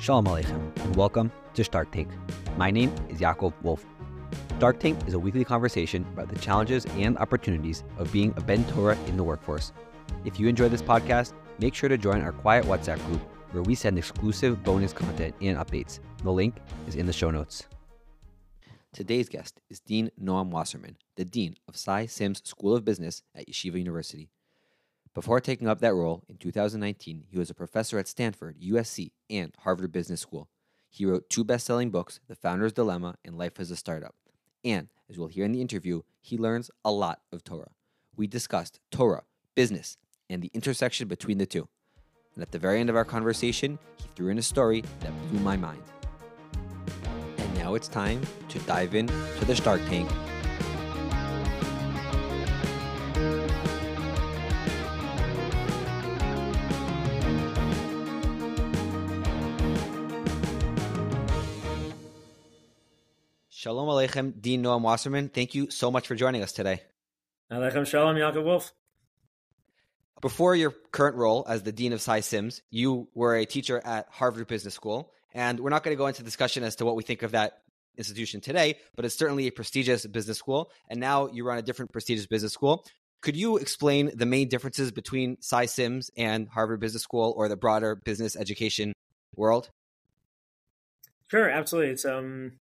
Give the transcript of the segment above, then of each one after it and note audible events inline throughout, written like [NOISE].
Shalom Aleichem, and welcome to Shtark Tank. My name is Yaakov Wolf. Shtark Tank is a weekly conversation about the challenges and opportunities of being a Ben Torah in the workforce. If you enjoy this podcast, make sure to join our quiet WhatsApp group where we send exclusive bonus content and updates. The link is in the show notes. Today's guest is Dean Noam Wasserman, the Dean of Sy Syms School of Business at Yeshiva University. Before taking up that role in 2019, he was a professor at Stanford, USC, and Harvard Business School. He wrote two best selling books, The Founder's Dilemma and Life as a Startup. And, as we'll hear in the interview, he learns a lot of Torah. We discussed Torah, business, and the intersection between the two. And at the very end of our conversation, he threw in a story that blew my mind. And now it's time to dive in to the Shtark Tank Aleichem, Dean Noam Wasserman. Thank you so much for joining us today. Aleichem Shalom, Yaakov Wolf. Before your current role as the Dean of Sy Syms, you were a teacher at Harvard Business School. And we're not going to go into discussion as to what we think of that institution today, but it's certainly a prestigious business school. And now you run a different prestigious business school. Could you explain the main differences between Sy Syms and Harvard Business School or the broader business education world? Sure, absolutely. It's um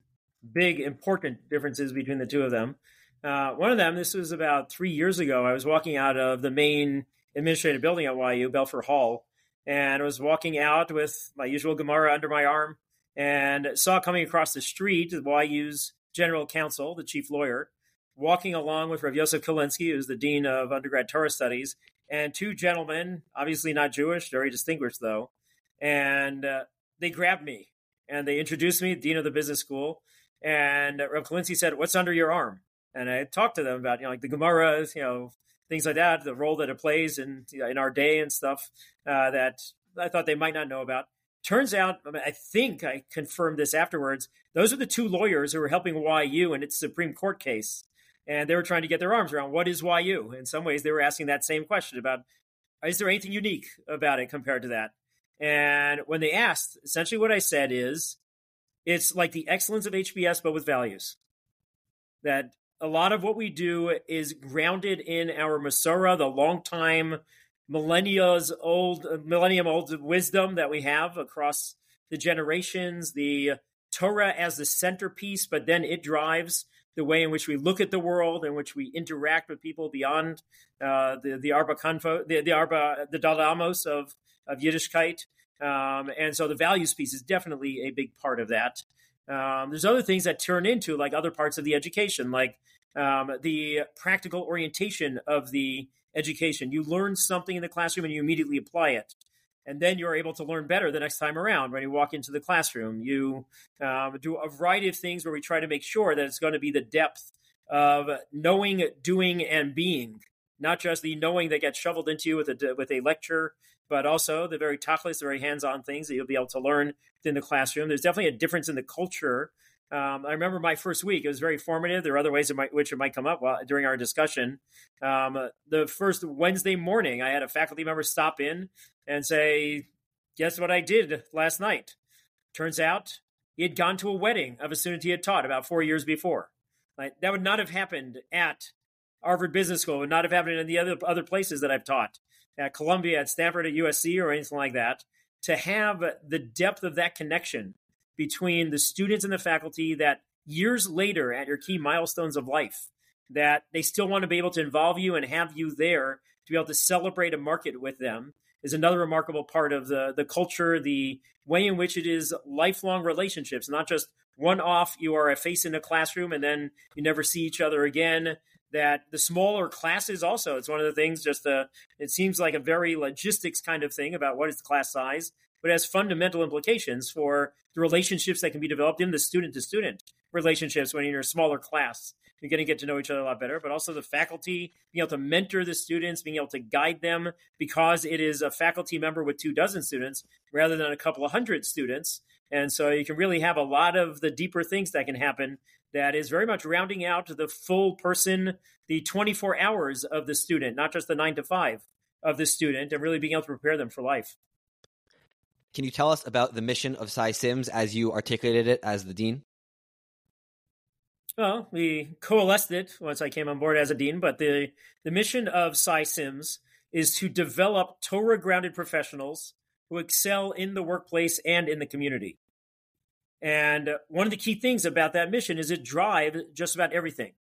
big, important differences between the two of them. Uh, one of them, this was about three years ago. I was walking out of the main administrative building at YU, Belfer Hall, and I was walking out with my usual Gemara under my arm and saw coming across the street YU's general counsel, the chief lawyer, walking along with Rav Yosef Kalinsky, who's the dean of undergrad Torah studies, and two gentlemen, obviously not Jewish, very distinguished though, and uh, they grabbed me and they introduced me, dean of the business school, and Rav Kalinsky said, "What's under your arm?" And I talked to them about you know like the Gemara, you know things like that, the role that it plays in in our day and stuff uh, that I thought they might not know about. Turns out, I, mean, I think I confirmed this afterwards. Those are the two lawyers who were helping YU in its Supreme Court case, and they were trying to get their arms around what is YU. In some ways, they were asking that same question about is there anything unique about it compared to that? And when they asked, essentially what I said is it's like the excellence of HBS, but with values. That a lot of what we do is grounded in our Masorah, the long time, millennia's old, millennium old wisdom that we have across the generations, the Torah as the centerpiece, but then it drives the way in which we look at the world, in which we interact with people beyond uh, the the arba kanfo, the, the arba the dalamos of of Yiddishkeit. Um, and so the values piece is definitely a big part of that. Um, there's other things that turn into like other parts of the education, like um, the practical orientation of the education. You learn something in the classroom and you immediately apply it. And then you're able to learn better the next time around when you walk into the classroom. You um, do a variety of things where we try to make sure that it's going to be the depth of knowing, doing, and being, not just the knowing that gets shoveled into you with a with a lecture but also the very tachlis, the very hands-on things that you'll be able to learn in the classroom. There's definitely a difference in the culture. Um, I remember my first week; it was very formative. There are other ways in which it might come up while, during our discussion. Um, the first Wednesday morning, I had a faculty member stop in and say, "Guess what I did last night?" Turns out he had gone to a wedding of a student he had taught about four years before. Like, that would not have happened at Harvard Business School. It would not have happened in the other other places that I've taught at Columbia, at Stanford, at USC, or anything like that, to have the depth of that connection between the students and the faculty that years later at your key milestones of life, that they still want to be able to involve you and have you there to be able to celebrate a market with them is another remarkable part of the, the culture, the way in which it is lifelong relationships, not just one off, you are a face in a classroom and then you never see each other again that the smaller classes also it's one of the things just uh, it seems like a very logistics kind of thing about what is the class size but it has fundamental implications for the relationships that can be developed in the student to student relationships when you're in a smaller class. You're going to get to know each other a lot better but also the faculty being able to mentor the students being able to guide them because it is a faculty member with two dozen students rather than a couple of hundred students. And so you can really have a lot of the deeper things that can happen that is very much rounding out the full person, the 24 hours of the student, not just the nine to five of the student, and really being able to prepare them for life. can you tell us about the mission of Sy Syms as you articulated it as the dean? Well, we coalesced it once I came on board as a dean, but the, the mission of Sy Syms is to develop Torah grounded professionals who excel in the workplace and in the community. And one of the key things about that mission is it drives just about everything.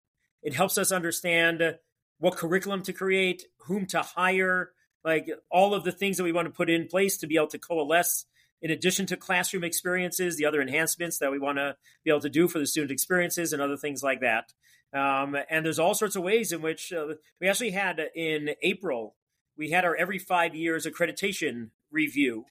It helps us understand what curriculum to create, whom to hire, like all of the things that we want to put in place to be able to coalesce in addition to classroom experiences, the other enhancements that we want to be able to do for the student experiences and other things like that. Um, and there's all sorts of ways in which uh, we actually had in April, we had our every five years accreditation review.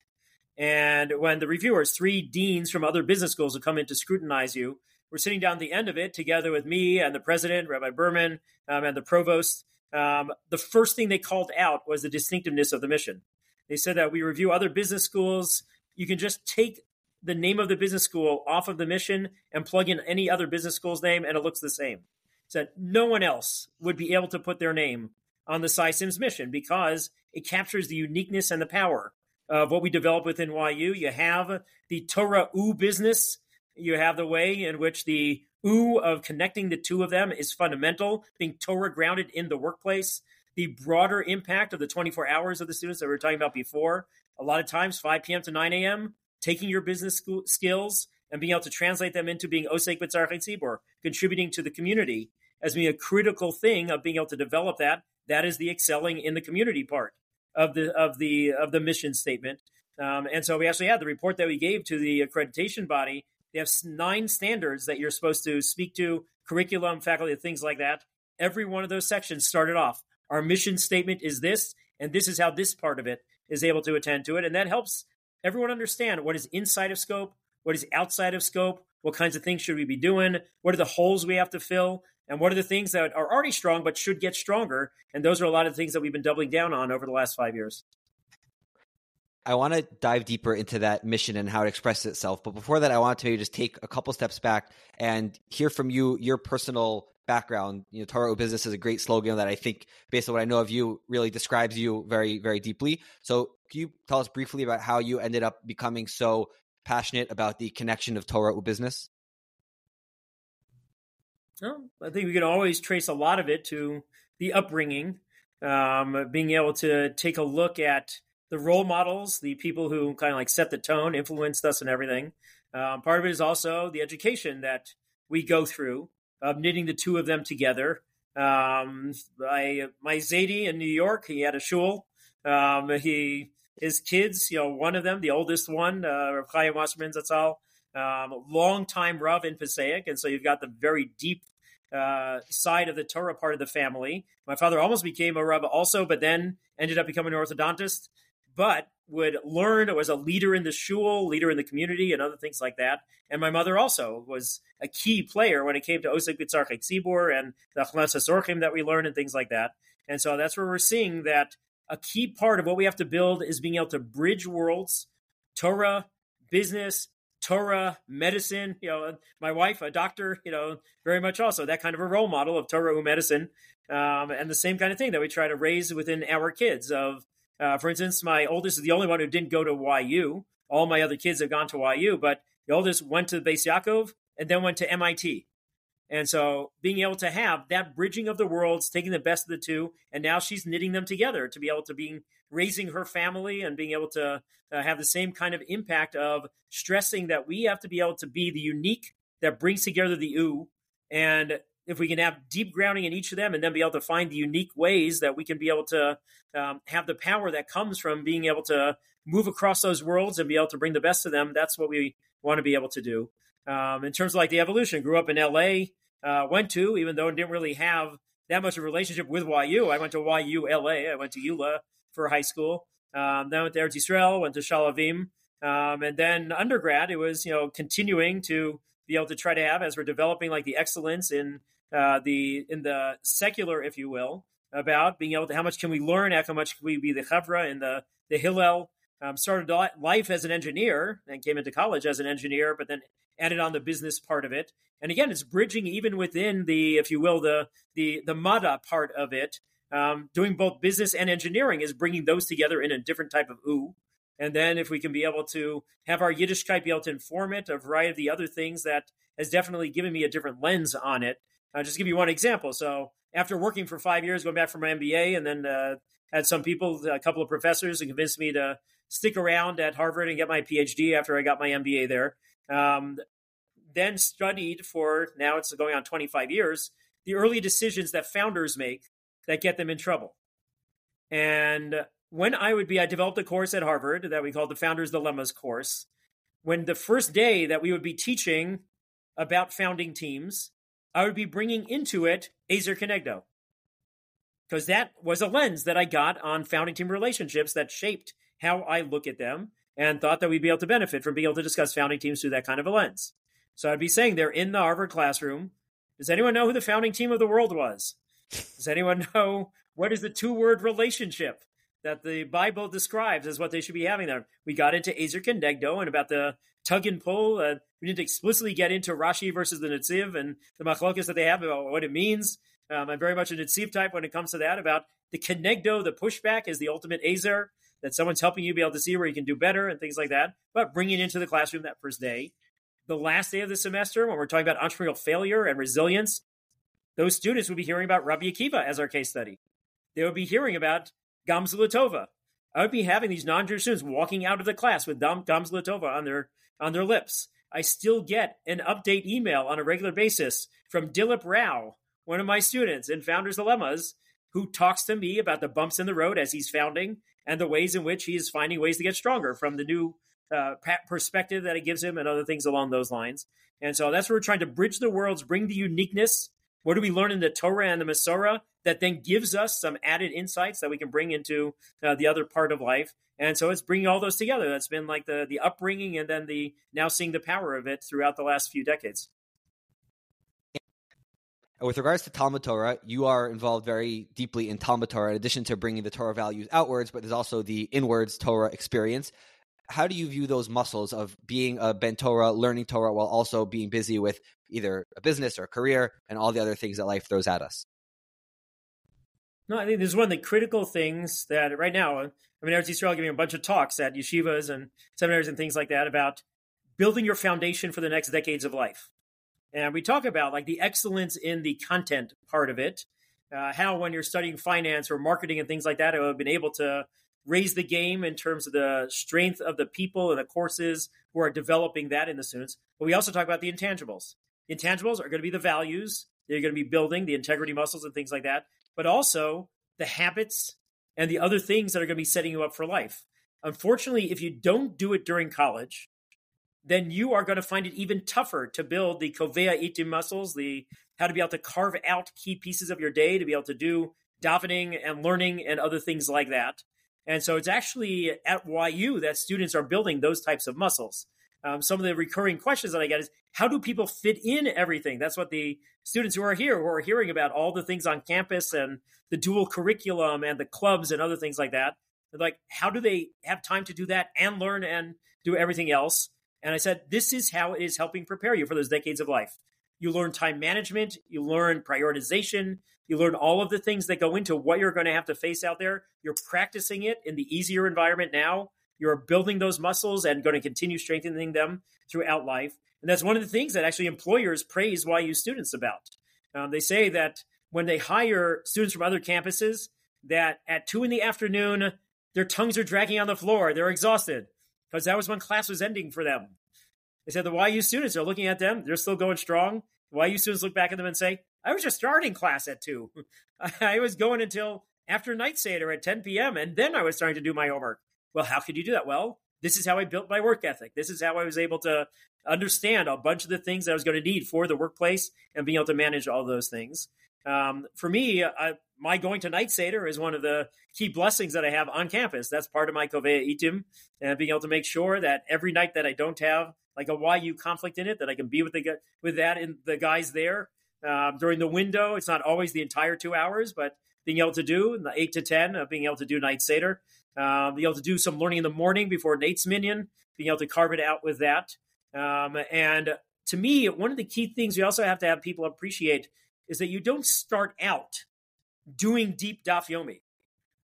And when the reviewers, three deans from other business schools, will come in to scrutinize you, we're sitting down at the end of it together with me and the president, Rabbi Berman, um, and the provost. Um, the first thing they called out was the distinctiveness of the mission. They said that we review other business schools. You can just take the name of the business school off of the mission and plug in any other business school's name, and it looks the same. So no one else would be able to put their name on the Sy Syms mission because it captures the uniqueness and the power of what we develop within YU. You have the Torah U business you have the way in which the ooh of connecting the two of them is fundamental, being Torah grounded in the workplace. The broader impact of the 24 hours of the students that we were talking about before, a lot of times 5 p.m. to 9 a.m., taking your business skills and being able to translate them into being Osek B'tzar Tzibor, contributing to the community as being a critical thing of being able to develop that. That is the excelling in the community part of the of the of the mission statement. Um, and so we actually had the report that we gave to the accreditation body they have nine standards that you're supposed to speak to, curriculum, faculty, things like that. Every one of those sections started off. Our mission statement is this, and this is how this part of it is able to attend to it. And that helps everyone understand what is inside of scope, what is outside of scope, what kinds of things should we be doing, what are the holes we have to fill, and what are the things that are already strong but should get stronger. And those are a lot of things that we've been doubling down on over the last five years. I want to dive deeper into that mission and how it expresses itself. But before that, I want to maybe just take a couple steps back and hear from you your personal background. You know, Torah Business is a great slogan that I think, based on what I know of you, really describes you very, very deeply. So, can you tell us briefly about how you ended up becoming so passionate about the connection of Torah with business? Well, I think we can always trace a lot of it to the upbringing, um, being able to take a look at the role models, the people who kind of like set the tone, influenced us, and everything. Um, part of it is also the education that we go through of knitting the two of them together. Um, I, my Zaidi in New York, he had a shul. Um, he his kids, you know, one of them, the oldest one, uh, Rav Chaim Wasserman Zatzal, um, long time Rav in Passaic, and so you've got the very deep uh, side of the Torah part of the family. My father almost became a Rav also, but then ended up becoming an orthodontist but would learn was a leader in the shul, leader in the community, and other things like that. And my mother also was a key player when it came to Osek B'tzar Tzibor and the Achnasas Orchim that we learned and things like that. And so that's where we're seeing that a key part of what we have to build is being able to bridge worlds, Torah, business, Torah, medicine. You know, my wife, a doctor, you know, very much also that kind of a role model of Torah medicine, um, and the same kind of thing that we try to raise within our kids of uh, for instance, my oldest is the only one who didn't go to YU. All my other kids have gone to YU, but the oldest went to Beis Yaakov and then went to MIT. And so being able to have that bridging of the worlds, taking the best of the two, and now she's knitting them together to be able to be raising her family and being able to uh, have the same kind of impact of stressing that we have to be able to be the unique that brings together the ooh. And if we can have deep grounding in each of them and then be able to find the unique ways that we can be able to um, have the power that comes from being able to move across those worlds and be able to bring the best of them that's what we want to be able to do um, in terms of like the evolution grew up in la uh, went to even though didn't really have that much of a relationship with yu i went to yu la i went to YULA for high school. Um, then went to Eretz Yisrael, went to Sha'alvim, um, and then undergrad it was you know continuing to be able to try to have as we're developing like the excellence in uh, the in the secular, if you will, about being able to how much can we learn, how much can we be the chavra and the the Hillel. Um, started life as an engineer and came into college as an engineer, but then added on the business part of it. And again, it's bridging even within the, if you will, the the the mada part of it. Um, doing both business and engineering is bringing those together in a different type of ooh. And then if we can be able to have our Yiddishkeit be able to inform it, a variety of the other things that has definitely given me a different lens on it. I'll just give you one example. So after working for five years, going back for my MBA, and then uh, had some people, a couple of professors, and convinced me to stick around at Harvard and get my PhD after I got my MBA there. Um, then studied for now it's going on 25 years the early decisions that founders make that get them in trouble. And when I would be, I developed a course at Harvard that we called the Founders Dilemmas course. When the first day that we would be teaching about founding teams, I would be bringing into it Ezer Kenegdo. Because that was a lens that I got on founding team relationships that shaped how I look at them and thought that we'd be able to benefit from being able to discuss founding teams through that kind of a lens. So I'd be saying they're in the Harvard classroom. Does anyone know who the founding team of the world was? Does anyone [LAUGHS] know what is the two word relationship that the Bible describes as what they should be having there? We got into Ezer Kenegdo and about the tug and pull. Uh, we didn't explicitly get into Rashi versus the Netziv and the machlokas that they have about what it means. Um, I'm very much a Netziv type when it comes to that about the Kenegdo, the pushback is the ultimate Ezer, that someone's helping you be able to see where you can do better and things like that. But bringing it into the classroom that first day. The last day of the semester, when we're talking about entrepreneurial failure and resilience, those students would be hearing about Rabbi Akiva as our case study. They would be hearing about Gamzula Tova. I would be having these non-Jewish students walking out of the class with Gamzula on their on their lips. I still get an update email on a regular basis from Dilip Rao, one of my students in Founders Dilemmas, who talks to me about the bumps in the road as he's founding and the ways in which he is finding ways to get stronger from the new uh, perspective that it gives him and other things along those lines. And so that's where we're trying to bridge the worlds, bring the uniqueness what do we learn in the Torah and the Masorah that then gives us some added insights that we can bring into uh, the other part of life? And so it's bringing all those together. That's been like the the upbringing and then the now seeing the power of it throughout the last few decades. And with regards to Talmud Torah, you are involved very deeply in Talmud Torah, in addition to bringing the Torah values outwards, but there's also the inwards Torah experience how do you view those muscles of being a ben Torah, learning Torah, while also being busy with either a business or a career and all the other things that life throws at us? No, I think this is one of the critical things that right now, uh, I mean, Eretz Yisrael giving a bunch of talks at yeshivas and seminaries and things like that about building your foundation for the next decades of life. And we talk about like the excellence in the content part of it, uh, how when you're studying finance or marketing and things like that, I've been able to raise the game in terms of the strength of the people and the courses who are developing that in the students. But we also talk about the intangibles. The intangibles are going to be the values they're going to be building, the integrity muscles and things like that, but also the habits and the other things that are going to be setting you up for life. Unfortunately, if you don't do it during college, then you are going to find it even tougher to build the kovea itim muscles, the how to be able to carve out key pieces of your day to be able to do davening and learning and other things like that. And so it's actually at YU that students are building those types of muscles. Um, some of the recurring questions that I get is how do people fit in everything? That's what the students who are here, who are hearing about all the things on campus and the dual curriculum and the clubs and other things like that. They're like, how do they have time to do that and learn and do everything else? And I said, this is how it is helping prepare you for those decades of life. You learn time management, you learn prioritization, you learn all of the things that go into what you're going to have to face out there. You're practicing it in the easier environment now. You're building those muscles and going to continue strengthening them throughout life. And that's one of the things that actually employers praise YU students about. Um, they say that when they hire students from other campuses, that at two in the afternoon, their tongues are dragging on the floor. They're exhausted because that was when class was ending for them. They said the YU students are looking at them. They're still going strong. YU students look back at them and say, I was just starting class at 2. [LAUGHS] I was going until after night Seder at 10 p.m. and then I was starting to do my homework. Well, how could you do that? Well, this is how I built my work ethic. This is how I was able to understand a bunch of the things that I was going to need for the workplace and being able to manage all those things. Um, for me, I, my going to night Seder is one of the key blessings that I have on campus. That's part of my Kovea Itim and being able to make sure that every night that I don't have like a YU conflict in it, that I can be with the with that and the guys there um, during the window. It's not always the entire two hours, but being able to do the eight to ten, uh, being able to do night seder, uh, being able to do some learning in the morning before Nate's minyan, being able to carve it out with that. Um, and to me, one of the key things we also have to have people appreciate is that you don't start out doing deep daf yomi.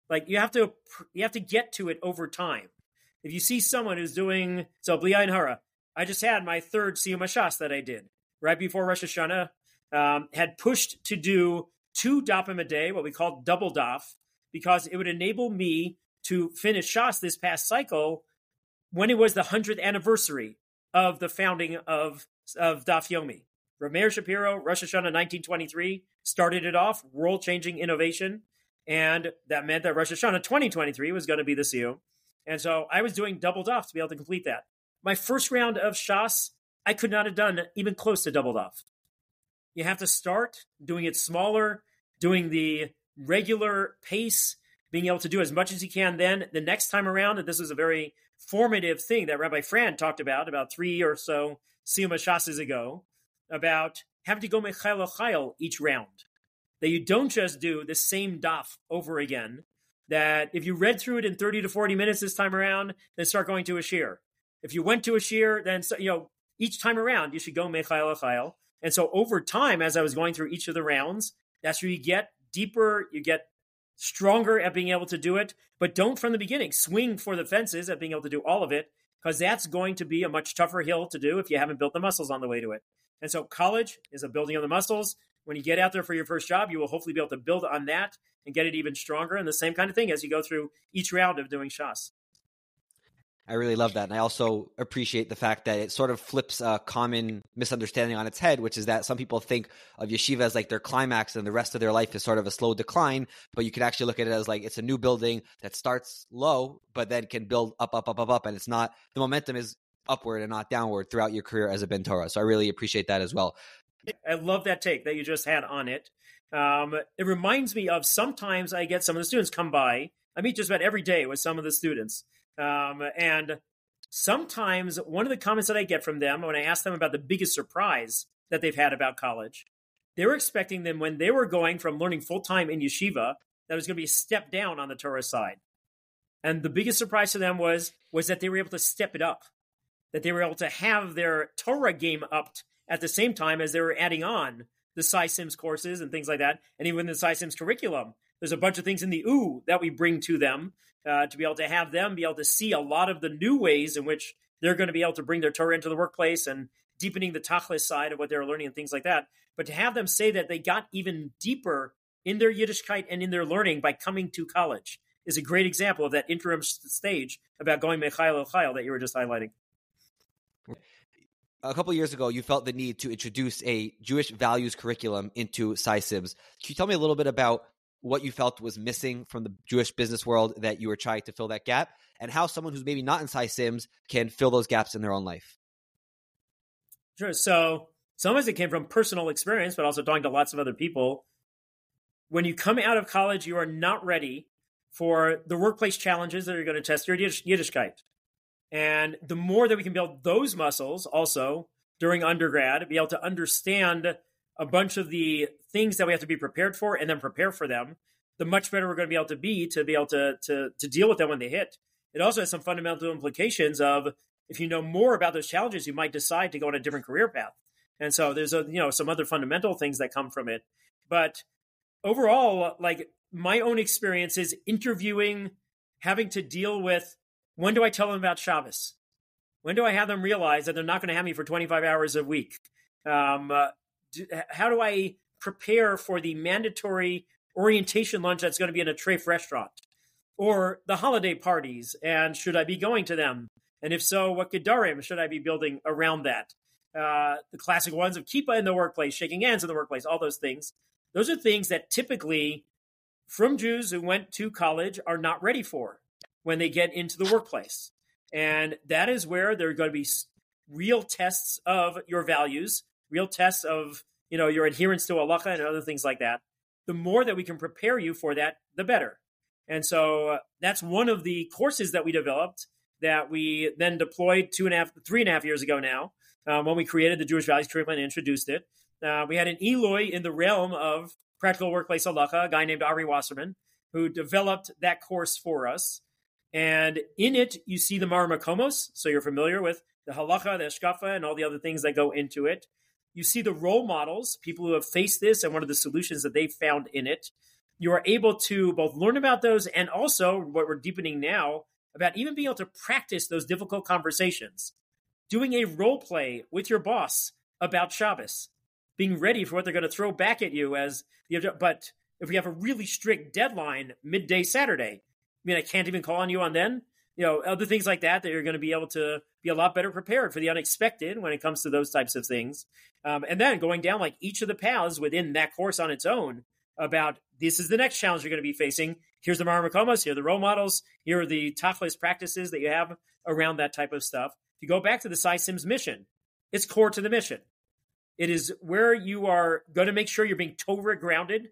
Like you have to you have to get to it over time. if you see someone who's doing so Bliain Hara, I just had my third Siyum Shas that I did right before Rosh Hashanah. Um, had pushed to do two dafim a day, what we call double daf, because it would enable me to finish Shas this past cycle when it was the hundredth anniversary of the founding of of Daf Yomi. Rameir Shapiro, Rosh Hashanah 1923, started it off, world changing innovation. And that meant that Rosh Hashanah 2023 was going to be the Siyum. And so I was doing double daf to be able to complete that. My first round of Shas, I could not have done even close to double daf. You have to start doing it smaller, doing the regular pace, being able to do as much as you can. Then the next time around, and this was a very formative thing that Rabbi Fran talked about about three or so Siyum Shasas ago, about having to go Mechail Chayil each round. That you don't just do the same daf over again. That if you read through it in 30 to 40 minutes this time around, then start going to a shiur. If you went to a shiur, then you know each time around you should go Mechail Chayil. And so over time, as I was going through each of the rounds, that's where you get deeper, you get stronger at being able to do it. But don't from the beginning swing for the fences at being able to do all of it, because that's going to be a much tougher hill to do if you haven't built the muscles on the way to it. And so college is a building of the muscles. When you get out there for your first job, you will hopefully be able to build on that and get it even stronger. And the same kind of thing as you go through each round of doing Shas. I really love that. And I also appreciate the fact that it sort of flips a common misunderstanding on its head, which is that some people think of yeshiva as like their climax and the rest of their life is sort of a slow decline. But you can actually look at it as like it's a new building that starts low, but then can build up, up, up, up, up. And it's not, the momentum is upward and not downward throughout your career as a Bentora. So I really appreciate that as well. I love that take that you just had on it. Um, it reminds me of sometimes I get some of the students come by. I meet just about every day with some of the students. Um, and sometimes one of the comments that I get from them when I ask them about the biggest surprise that they've had about college, they were expecting them when they were going from learning full time in yeshiva that it was going to be a step down on the Torah side. And the biggest surprise to them was was that they were able to step it up that they were able to have their Torah game upped at the same time as they were adding on the Sy Syms courses and things like that, and even the Sy Syms curriculum. There's a bunch of things in the OO that we bring to them uh, to be able to have them be able to see a lot of the new ways in which they're going to be able to bring their Torah into the workplace and deepening the Tachlis side of what they're learning and things like that. But to have them say that they got even deeper in their Yiddishkeit and in their learning by coming to college is a great example of that interim stage about going Mechail El that you were just highlighting a couple years ago, you felt the need to introduce a Jewish values curriculum into Sy Syms. Can you tell me a little bit about what you felt was missing from the Jewish business world that you were trying to fill that gap, and how someone who's maybe not in Sy Syms can fill those gaps in their own life? Sure. So some of it came from personal experience, but also talking to lots of other people. When you come out of college, you are not ready for the workplace challenges that are going to test your Yiddish- Yiddishkeit. And the more that we can build those muscles also during undergrad, be able to understand a bunch of the things that we have to be prepared for and then prepare for them, the much better we're going to be able to be to be able to, to, to deal with them when they hit. It also has some fundamental implications of if you know more about those challenges, you might decide to go on a different career path. And so there's a you know some other fundamental things that come from it. But overall, like my own experience is interviewing, having to deal with when do I tell them about Shabbos? When do I have them realize that they're not going to have me for 25 hours a week? Um, uh, do, how do I prepare for the mandatory orientation lunch that's going to be in a treif restaurant? Or the holiday parties, and should I be going to them? And if so, what gedarim should I be building around that? Uh, the classic ones of kippah in the workplace, shaking hands in the workplace, all those things. Those are things that typically, from Jews who went to college, are not ready for when they get into the workplace. And that is where there are going to be real tests of your values, real tests of you know your adherence to halacha and other things like that. The more that we can prepare you for that, the better. And so uh, that's one of the courses that we developed that we then deployed two and a half, three and a half years ago now, um, when we created the Jewish Values Curriculum and introduced it. Uh, we had an Eloi in the realm of practical workplace halacha, a guy named Ari Wasserman, who developed that course for us. And in it, you see the Marmakomos, So you're familiar with the halacha, the eshkafa, and all the other things that go into it. You see the role models, people who have faced this, and one of the solutions that they've found in it. You are able to both learn about those and also what we're deepening now about even being able to practice those difficult conversations, doing a role play with your boss about Shabbos, being ready for what they're going to throw back at you as the but if we have a really strict deadline midday Saturday, mean I can't even call on you on then. You know, other things like that that you're going to be able to be a lot better prepared for the unexpected when it comes to those types of things. Um, and then going down like each of the paths within that course on its own about this is the next challenge you're going to be facing. Here's the Maramakomas, here are the role models, here are the Tachlis practices that you have around that type of stuff. If you go back to the Sy Syms mission, it's core to the mission. It is where you are going to make sure you're being Torah grounded,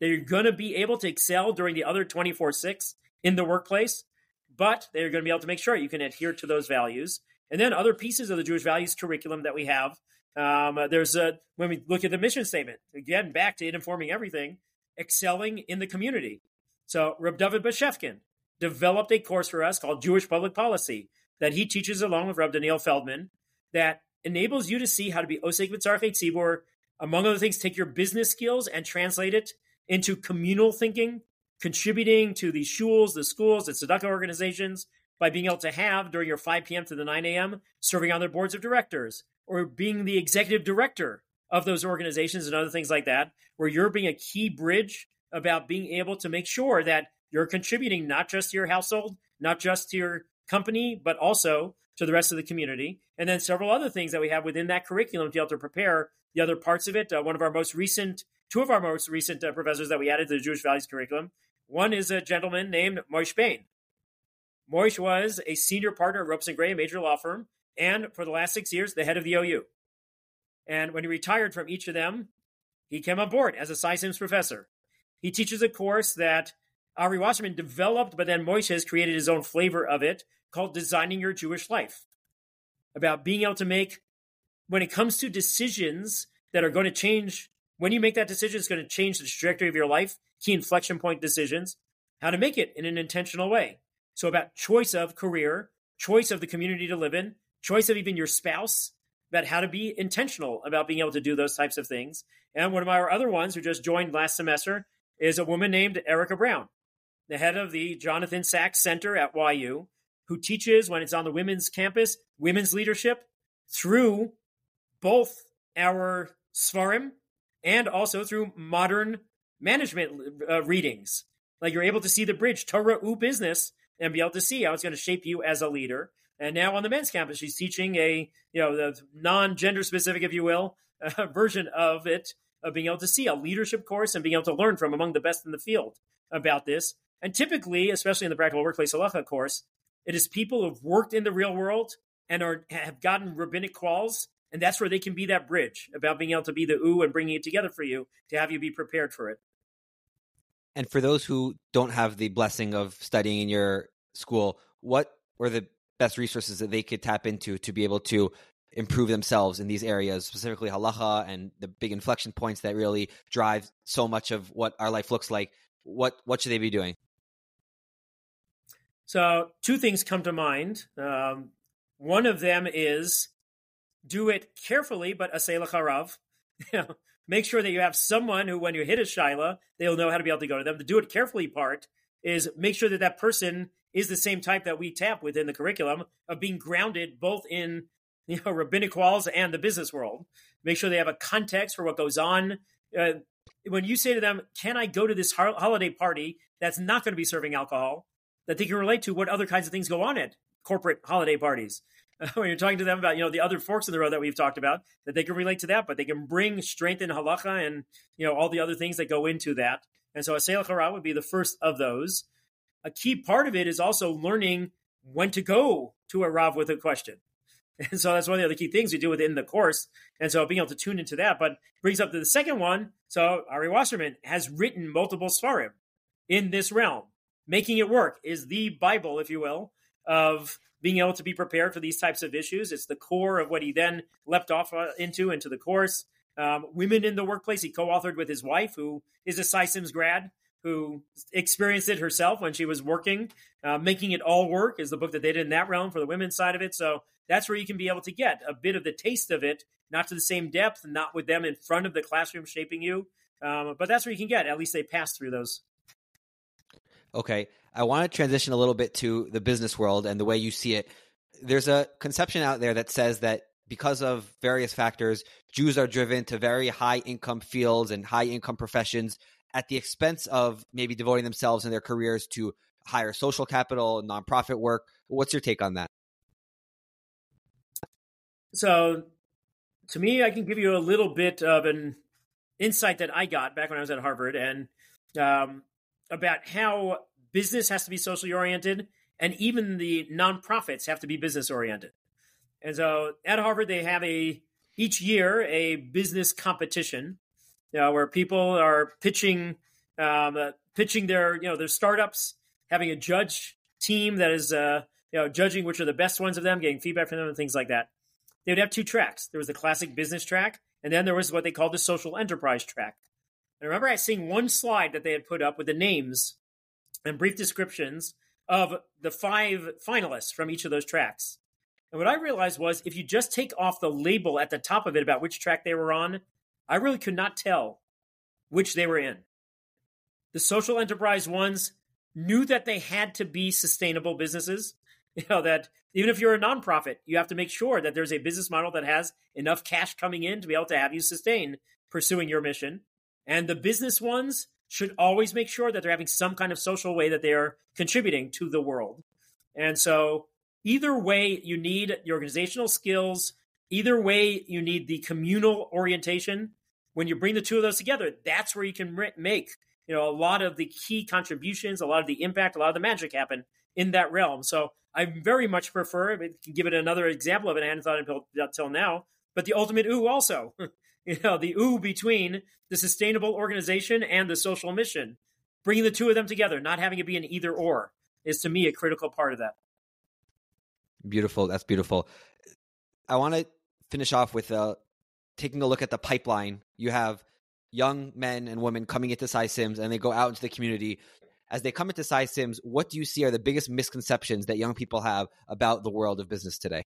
that you're going to be able to excel during the other 24 6 in the workplace, but they're going to be able to make sure you can adhere to those values. And then other pieces of the Jewish values curriculum that we have um, there's a when we look at the mission statement again, back to it informing everything, excelling in the community. So Reb David Bashevkin developed a course for us called Jewish Public Policy that he teaches along with Reb Daniel Feldman that enables you to see how to be Osek B'Tzarchei Tzibor, among other things, take your business skills and translate it into communal thinking, contributing to the shuls, the schools, the tzedakah organizations by being able to have during your 5 p.m. to the 9 a.m. serving on their boards of directors, or being the executive director of those organizations and other things like that, where you're being a key bridge about being able to make sure that you're contributing not just to your household, not just to your company, but also to the rest of the community. And then several other things that we have within that curriculum to be able to prepare the other parts of it. Uh, one of our most recent, two of our most recent uh, professors that we added to the Jewish Values curriculum. One is a gentleman named Moish Bane. Moish was a senior partner at Ropes and Gray, a major law firm, and for the last six years, the head of the OU. And when he retired from each of them, he came on board as a Sy Syms professor. He teaches a course that Ari Wasserman developed, but then Moishe has created his own flavor of it called Designing Your Jewish Life. About being able to make, when it comes to decisions that are going to change, when you make that decision, it's going to change the trajectory of your life, key inflection point decisions, how to make it in an intentional way. So, about choice of career, choice of the community to live in, choice of even your spouse, about how to be intentional about being able to do those types of things. And one of our other ones who just joined last semester is a woman named Erica Brown, the head of the Jonathan Sacks Center at YU, who teaches when it's on the women's campus, women's leadership through both our Svarim and also through modern management uh, readings. Like you're able to see the bridge, Torah U business, and be able to see how it's going to shape you as a leader. And now on the men's campus, she's teaching a you know the non-gender specific, if you will, uh, [LAUGHS] version of it of being able to see a leadership course and being able to learn from among the best in the field about this. And typically, especially in the practical workplace halacha course, it is people who've worked in the real world and are have gotten rabbinic quals, and that's where they can be that bridge about being able to be the ooh and bringing it together for you to have you be prepared for it. And for those who don't have the blessing of studying in your school, what were the best resources that they could tap into to be able to improve themselves in these areas, specifically halacha and the big inflection points that really drive so much of what our life looks like. What what should they be doing? So two things come to mind. Um, one of them is do it carefully, but asay lacharav. [LAUGHS] You know, make sure that you have someone who, when you hit a shaila, they'll know how to be able to go to them. The do it carefully part is make sure that that person is the same type that we tap within the curriculum of being grounded both in you know rabbinic walls and the business world. Make sure they have a context for what goes on. Uh, when you say to them, "Can I go to this ho- holiday party that's not going to be serving alcohol?" That they can relate to what other kinds of things go on at corporate holiday parties. [LAUGHS] When you're talking to them about you know the other forks in the road that we've talked about, that they can relate to that, but they can bring strength in halacha and you know all the other things that go into that. And so a Hara would be the first of those a key part of it is also learning when to go to a Rav with a question. [LAUGHS] And so that's one of the other key things we do within the course. And so being able to tune into that, but brings up to the second one. So Ari Wasserman has written multiple Svarim in this realm. Making it work is the Bible, if you will, of being able to be prepared for these types of issues. It's the core of what he then leapt off uh, into into the course. Um, women in the workplace, he co-authored with his wife, who is a Sy Syms grad, who experienced it herself when she was working. Uh, Making It All Work is the book that they did in that realm for the women's side of it. So that's where you can be able to get a bit of the taste of it, not to the same depth, not with them in front of the classroom shaping you. Um, but that's where you can get. At least they pass through those. Okay. I want to transition a little bit to the business world and the way you see it. There's a conception out there that says that because of various factors, Jews are driven to very high income fields and high income professions at the expense of maybe devoting themselves in their careers to higher social capital, nonprofit work. What's your take on that? So, to me, I can give you a little bit of an insight that I got back when I was at Harvard and um, about how business has to be socially oriented and even the nonprofits have to be business oriented. And so at Harvard, they have a each year a business competition you know, where people are pitching um, uh, pitching their you know their startups, having a judge team that is uh, you know judging which are the best ones of them, getting feedback from them, and things like that. They would have two tracks. There was the classic business track, and then there was what they called the social enterprise track. And I remember I seeing one slide that they had put up with the names and brief descriptions of the five finalists from each of those tracks. And what I realized was if you just take off the label at the top of it about which track they were on, I really could not tell which they were in. The social enterprise ones knew that they had to be sustainable businesses. [LAUGHS] You know, that even if you're a nonprofit, you have to make sure that there's a business model that has enough cash coming in to be able to have you sustain pursuing your mission. And the business ones should always make sure that they're having some kind of social way that they are contributing to the world. And so, either way, you need the organizational skills. Either way, you need the communal orientation. When you bring the two of those together, that's where you can make you know a lot of the key contributions, a lot of the impact, a lot of the magic happen in that realm. So I very much prefer. I can give it another example of it. I hadn't thought until, until now, but the ultimate ooh also. [LAUGHS] [LAUGHS] you know, the ooh between the sustainable organization and the social mission. Bringing the two of them together, not having it be an either or, is to me a critical part of that. Beautiful. That's beautiful. I want to finish off with uh, taking a look at the pipeline. You have young men and women coming into Sy Syms and they go out into the community. As they come into Sy Syms, what do you see are the biggest misconceptions that young people have about the world of business today?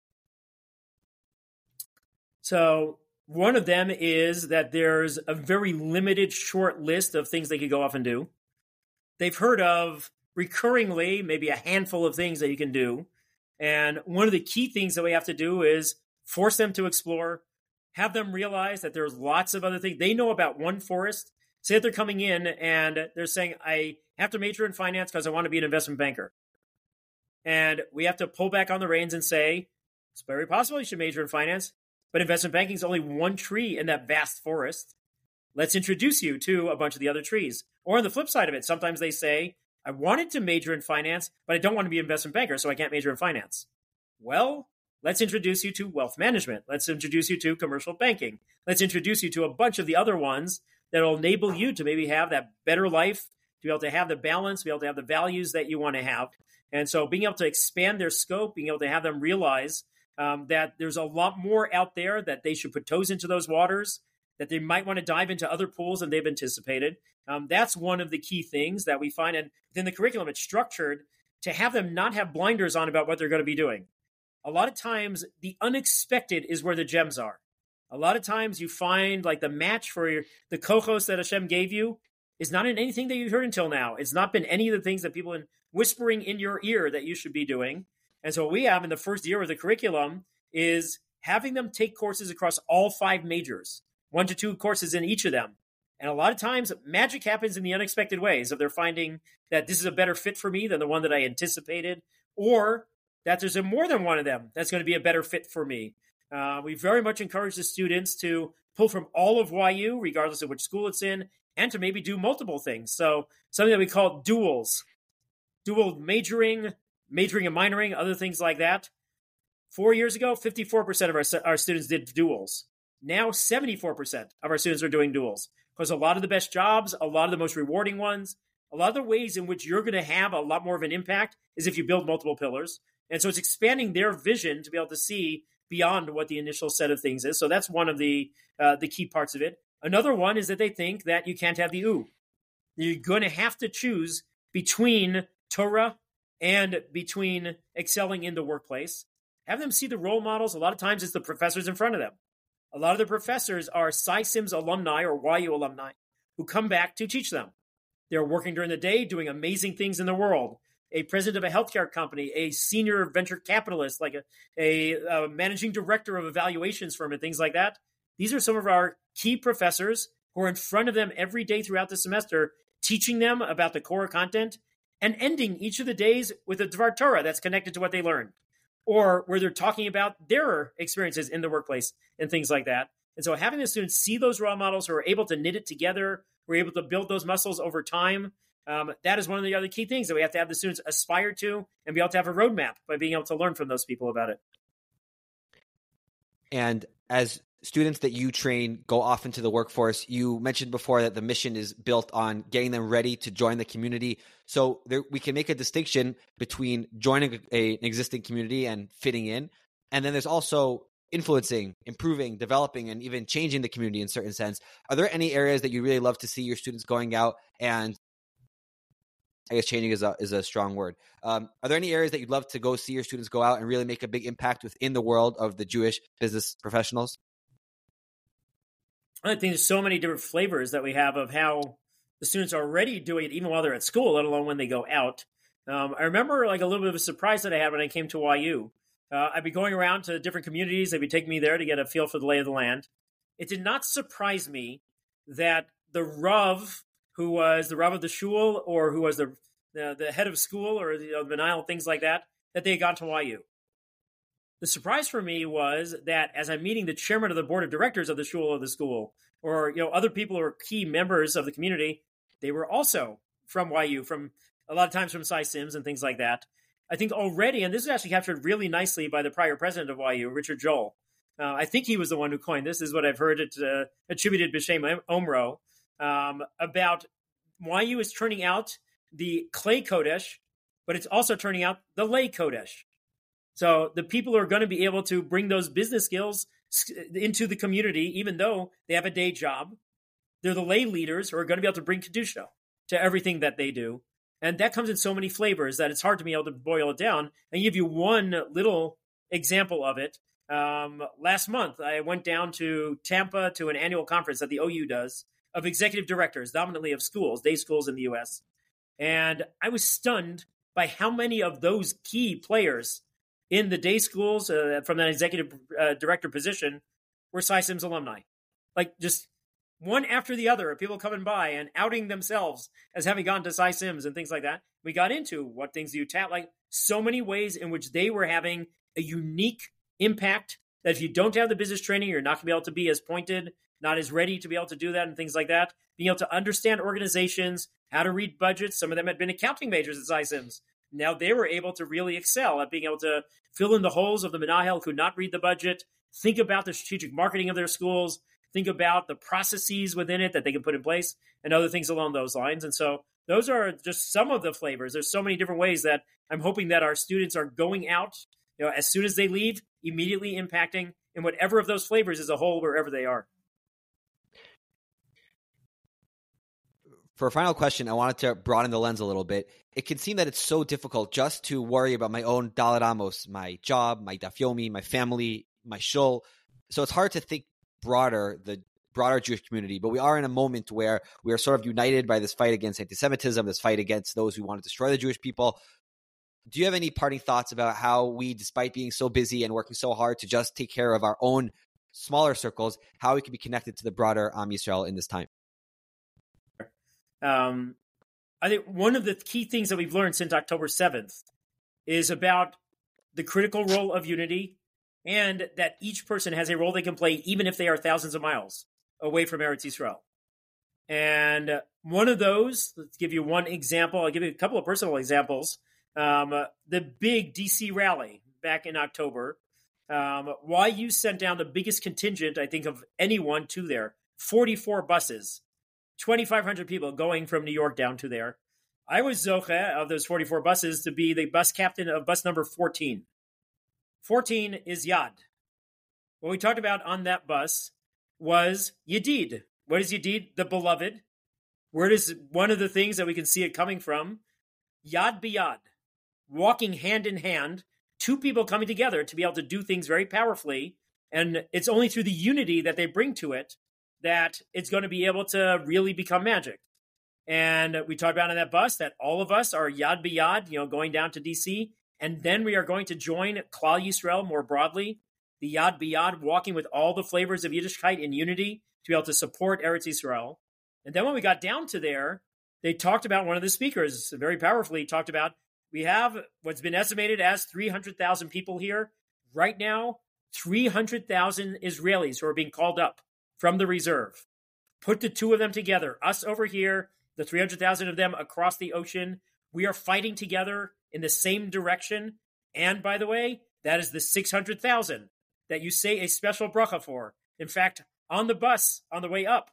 So, one of them is that there's a very limited short list of things they could go off and do. They've heard of recurringly maybe a handful of things that you can do. And one of the key things that we have to do is force them to explore, have them realize that there's lots of other things. They know about one forest. Say that they're coming in and they're saying, I have to major in finance because I want to be an investment banker. And we have to pull back on the reins and say, it's very possible you should major in finance. But investment banking is only one tree in that vast forest. Let's introduce you to a bunch of the other trees. Or on the flip side of it, sometimes they say, I wanted to major in finance, but I don't want to be an investment banker, so I can't major in finance. Well, let's introduce you to wealth management. Let's introduce you to commercial banking. Let's introduce you to a bunch of the other ones that will enable you to maybe have that better life, to be able to have the balance, be able to have the values that you want to have. And so being able to expand their scope, being able to have them realize um, that there's a lot more out there that they should put toes into those waters, that they might want to dive into other pools than they've anticipated. Um, that's one of the key things that we find. And within the curriculum, it's structured to have them not have blinders on about what they're going to be doing. A lot of times, the unexpected is where the gems are. A lot of times, you find like the match for your, the kohos that Hashem gave you is not in anything that you've heard until now. It's not been any of the things that people are whispering in your ear that you should be doing. And so what we have in the first year of the curriculum is having them take courses across all five majors, one to two courses in each of them. And a lot of times magic happens in the unexpected ways of they're finding that this is a better fit for me than the one that I anticipated, or that there's a more than one of them that's going to be a better fit for me. Uh, we very much encourage the students to pull from all of YU, regardless of which school it's in, and to maybe do multiple things. So something that we call duals, dual majoring, majoring and minoring, other things like that. Four years ago, 54% of our, our students did duals. Now, 74% of our students are doing duals because a lot of the best jobs, a lot of the most rewarding ones, a lot of the ways in which you're going to have a lot more of an impact is if you build multiple pillars. And so it's expanding their vision to be able to see beyond what the initial set of things is. So that's one of the uh, the key parts of it. Another one is that they think that you can't have the ooh. You're going to have to choose between Torah and between excelling in the workplace. Have them see the role models. A lot of times it's the professors in front of them. A lot of the professors are Sy Syms alumni or YU alumni who come back to teach them. They're working during the day, doing amazing things in the world. A president of a healthcare company, a senior venture capitalist, like a, a, a managing director of evaluations firm, and things like that. These are some of our key professors who are in front of them every day throughout the semester, teaching them about the core content and ending each of the days with a Dvar Torah that's connected to what they learned, or where they're talking about their experiences in the workplace and things like that. And so having the students see those role models who are able to knit it together, who are able to build those muscles over time, um, that is one of the other key things that we have to have the students aspire to and be able to have a roadmap by being able to learn from those people about it. And as students that you train go off into the workforce. You mentioned before that the mission is built on getting them ready to join the community. So there, we can make a distinction between joining a, an existing community and fitting in. And then there's also influencing, improving, developing, and even changing the community in certain sense. Are there any areas that you really love to see your students going out and I guess changing is a is a strong word. Um, are there any areas that you'd love to go see your students go out and really make a big impact within the world of the Jewish business professionals? I think there's so many different flavors that we have of how the students are already doing it, even while they're at school, let alone when they go out. Um, I remember like a little bit of a surprise that I had when I came to YU. Uh, I'd be going around to different communities. They'd be taking me there to get a feel for the lay of the land. It did not surprise me that the Rav, who was the Rav of the shul or who was the the, the head of school or the, you know, things like that, that they had gone to YU. The surprise for me was that as I'm meeting the chairman of the board of directors of the shul of the school, or you know other people who are key members of the community, they were also from YU, from a lot of times from Sy Syms and things like that. I think already, and this is actually captured really nicely by the prior president of YU, Richard Joel. Uh, I think he was the one who coined this. is what I've heard it uh, attributed B'Shem Omro um, about YU is turning out the klei Kodesh, but it's also turning out the lay Kodesh. So the people are going to be able to bring those business skills into the community, even though they have a day job. They're the lay leaders who are going to be able to bring Kedusha to everything that they do. And that comes in so many flavors that it's hard to be able to boil it down and give you one little example of it. Um, last month, I went down to Tampa to an annual conference that the OU does of executive directors, dominantly of schools, day schools in the US. And I was stunned by how many of those key players in the day schools uh, from that executive uh, director position were Sy Syms alumni. Like just one after the other, of people coming by and outing themselves as having gone to Sy Syms and things like that. We got into what things do you tap, like so many ways in which they were having a unique impact that if you don't have the business training, you're not going to be able to be as pointed, not as ready to be able to do that and things like that. Being able to understand organizations, how to read budgets. Some of them had been accounting majors at Sy Syms now they were able to really excel at being able to fill in the holes of the Menahel who could not read the budget, think about the strategic marketing of their schools, think about the processes within it that they can put in place, and other things along those lines. And so those are just some of the flavors. There's so many different ways that I'm hoping that our students are going out, you know, as soon as they leave, immediately impacting in whatever of those flavors as a whole, wherever they are. For a final question, I wanted to broaden the lens a little bit. It can seem that it's so difficult just to worry about my own Dalet Amos, my job, my Dafyomi, my family, my shul. So it's hard to think broader, the broader Jewish community. But we are in a moment where we are sort of united by this fight against anti-Semitism, this fight against those who want to destroy the Jewish people. Do you have any parting thoughts about how we, despite being so busy and working so hard to just take care of our own smaller circles, how we can be connected to the broader Am Yisrael in this time? Um, I think one of the key things that we've learned since October 7th is about the critical role of unity and that each person has a role they can play even if they are thousands of miles away from Eretz Yisrael. And one of those, let's give you one example. I'll give you a couple of personal examples. Um, the big DC rally back in October, um, YU sent down the biggest contingent, I think, of anyone to there 44 buses 2,500 people going from New York down to there. I was Zoche of those 44 buses to be the bus captain of bus number 14. 14 is Yad. What we talked about on that bus was Yedid. What is Yedid? The beloved. Where does one of the things that we can see it coming from? Yad biyad. Walking hand in hand, two people coming together to be able to do things very powerfully. And it's only through the unity that they bring to it that it's going to be able to really become magic. And we talked about on that bus that all of us are Yad B'Yad, you know, going down to DC. And then we are going to join Klal Yisrael more broadly, the Yad B'Yad, walking with all the flavors of Yiddishkeit in unity to be able to support Eretz Yisrael. And then when we got down to there, they talked about one of the speakers very powerfully talked about we have what's been estimated as 300,000 people here. Right now, 300,000 Israelis who are being called up from the reserve. Put the two of them together, us over here, the 300,000 of them across the ocean. We are fighting together in the same direction. And by the way, that is the 600,000 that you say a special bracha for. In fact, on the bus on the way up,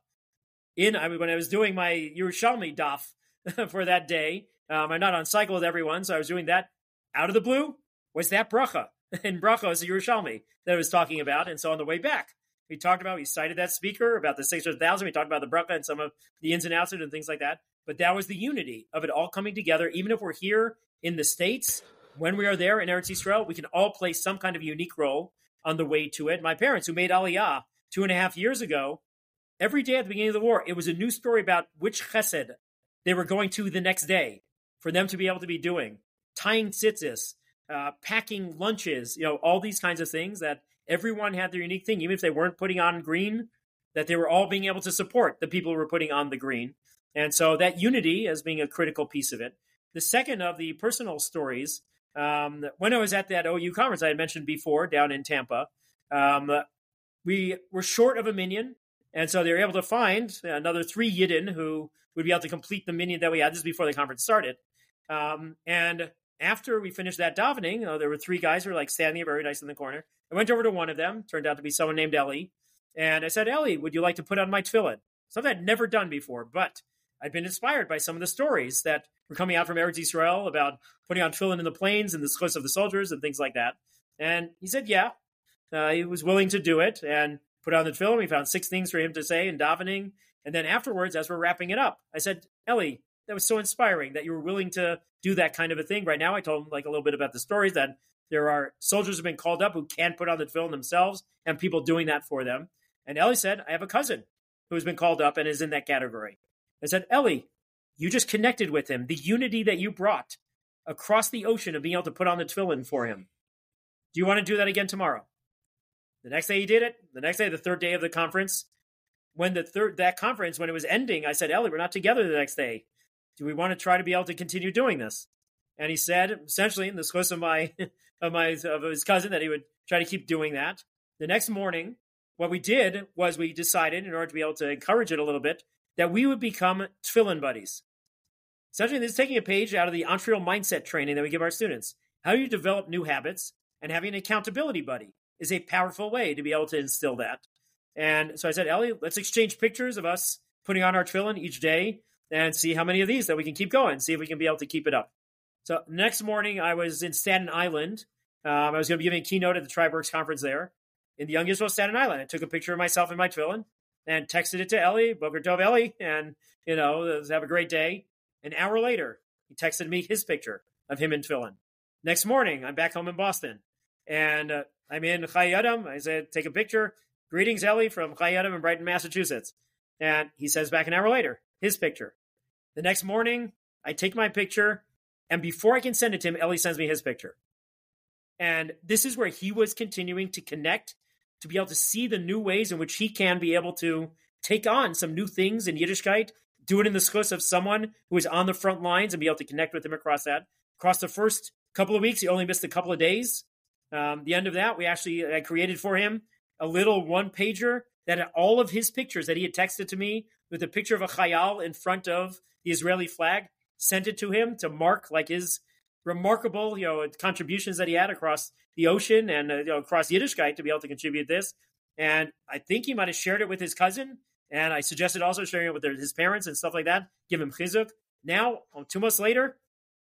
in I mean, when I was doing my Yerushalmi daf [LAUGHS] for that day, um, I'm not on cycle with everyone, so I was doing that out of the blue. Was that bracha? [LAUGHS] And bracha is the Yerushalmi that I was talking about. And so on the way back, we talked about, we cited that speaker about the 600,000. We talked about the bracha and some of the ins and outs and things like that. But that was the unity of it all coming together. Even if we're here in the States, when we are there in Eretz Yisrael, we can all play some kind of unique role on the way to it. My parents, who made Aliyah two and a half years ago, every day at the beginning of the war, it was a new story about which chesed they were going to the next day for them to be able to be doing, tying tzitzis, uh, packing lunches, you know, all these kinds of things that everyone had their unique thing, even if they weren't putting on green, that they were all being able to support the people who were putting on the green. And so that unity as being a critical piece of it. The second of the personal stories, um, when I was at that OU conference I had mentioned before down in Tampa, um, we were short of a minyan. And so they were able to find another three Yidden who would be able to complete the minyan that we had. This before the conference started. Um, and after we finished that davening, uh, there were three guys who were like standing very nice in the corner. I went over to one of them, turned out to be someone named Ellie. And I said, Ellie, would you like to put on my tefillin? Something I'd never done before, but I'd been inspired by some of the stories that were coming out from Eretz Israel about putting on tefillin in the plains and the schus of the soldiers and things like that. And he said, yeah, uh, he was willing to do it and put on the tefillin. We found six things for him to say in davening. And then afterwards, as we're wrapping it up, I said, Ellie, that was so inspiring that you were willing to do that kind of a thing. Right now, I told him like a little bit about the stories that there are soldiers who've been called up who can't put on the tefillin themselves and people doing that for them. And Ellie said, I have a cousin who's been called up and is in that category. I said, Ellie, you just connected with him. The unity that you brought across the ocean of being able to put on the tefillin for him. Do you want to do that again tomorrow? The next day he did it. The next day, the third day of the conference, when the third that conference when it was ending, I said, Ellie, we're not together the next day. Do we want to try to be able to continue doing this? And he said, essentially, in the course of my [LAUGHS] of my of his cousin, that he would try to keep doing that. The next morning, what we did was we decided, in order to be able to encourage it a little bit, that we would become tefillin buddies. Essentially, this is taking a page out of the entrepreneurial mindset training that we give our students. How you develop new habits and having an accountability buddy is a powerful way to be able to instill that. And so I said, Ellie, let's exchange pictures of us putting on our tefillin each day and see how many of these that we can keep going, see if we can be able to keep it up. So next morning, I was in Staten Island. Um, I was going to be giving a keynote at the TriBergs conference there in the Young Israel Staten Island. I took a picture of myself in my tefillin and texted it to Ellie, Boker Tov Ellie, and, you know, have a great day. An hour later, he texted me his picture of him in tefillin. Next morning, I'm back home in Boston, and uh, I'm in Chai Odom. I said, take a picture. Greetings, Ellie, from Chai Odom in Brighton, Massachusetts. And he says back an hour later, his picture. The next morning, I take my picture, and before I can send it to him, Ellie sends me his picture. And this is where he was continuing to connect, to be able to see the new ways in which he can be able to take on some new things in Yiddishkeit, do it in the schus of someone who is on the front lines and be able to connect with him across that. Across the first couple of weeks, he only missed a couple of days. Um, the end of that, we actually I created for him a little one pager that had all of his pictures that he had texted to me with a picture of a chayal in front of the Israeli flag, sent it to him to mark like his remarkable, you know, contributions that he had across the ocean and uh, you know, across Yiddishkeit to be able to contribute this. And I think he might have shared it with his cousin. And I suggested also sharing it with his parents and stuff like that. Give him chizuk. Now, two months later,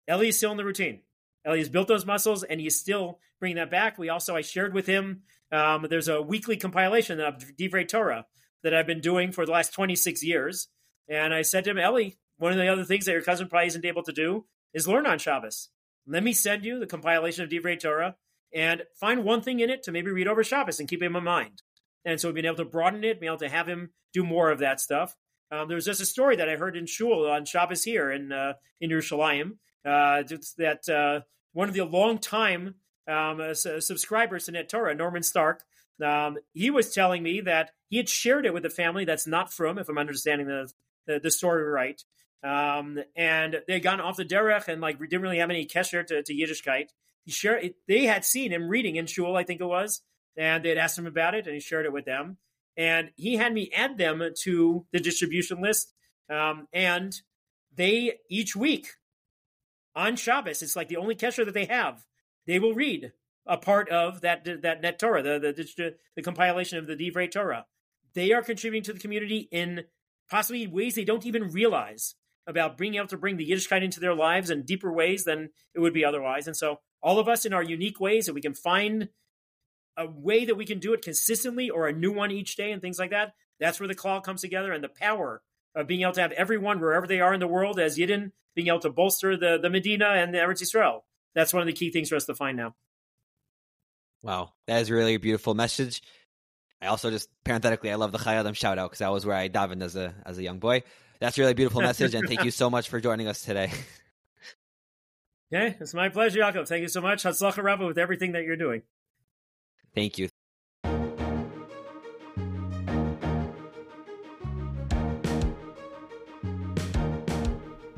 Ellie is still in the routine. Ellie has built those muscles, and he's still bringing that back. We also I shared with him. Um, there's a weekly compilation of Divrei Torah that I've been doing for the last 26 years, and I said to him, Ellie, one of the other things that your cousin probably isn't able to do is learn on Shabbos. Let me send you the compilation of Divrei Torah and find one thing in it to maybe read over Shabbos and keep in mind. And so we've been able to broaden it, be able to have him do more of that stuff. Um, there was just a story that I heard in shul on Shabbos here in uh, in Yerushalayim uh, that uh, one of the longtime um, uh, subscribers to Net Torah, Norman Stark, um, he was telling me that he had shared it with a family that's not from, if I'm understanding the the, the story right. Um, and they had gone off the derech and like didn't really have any kesher to, to Yiddishkeit. He shared they had seen him reading in shul, I think it was, and they had asked him about it, and he shared it with them. And he had me add them to the distribution list. Um, and they each week on Shabbos, it's like the only kesher that they have. They will read a part of that that net Torah, the the, the compilation of the Divrei Torah. They are contributing to the community in possibly ways they don't even realize about being able to bring the Yiddishkeit into their lives in deeper ways than it would be otherwise. And so, all of us in our unique ways that we can find a way that we can do it consistently or a new one each day and things like that. That's where the cloud comes together and the power of being able to have everyone wherever they are in the world as Yidden being able to bolster the, the Medina and the Eretz Yisrael. That's one of the key things for us to find now. Wow, that is really a beautiful message. I also just parenthetically, I love the Chai Odom shout out because that was where I davened as a as a young boy. That's a really beautiful [LAUGHS] message, and thank you so much for joining us today. [LAUGHS] Yeah, it's my pleasure, Yaakov. Thank you so much. Hatzlacha Rabbah with everything that you're doing. Thank you.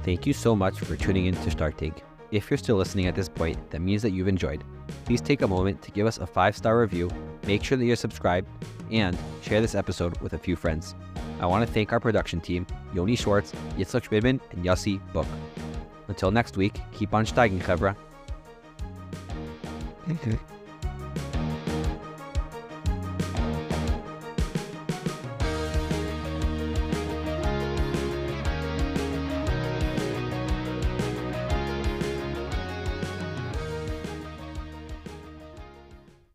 Thank you so much for tuning in to Shtark Tank. If you're still listening at this point, that means that you've enjoyed. Please take a moment to give us a five star review, make sure that you're subscribed, and share this episode with a few friends. I want to thank our production team, Yoni Schwartz, Yitzhak Schmidman, and Yossi Book. Until next week, keep on steiging, Chevra.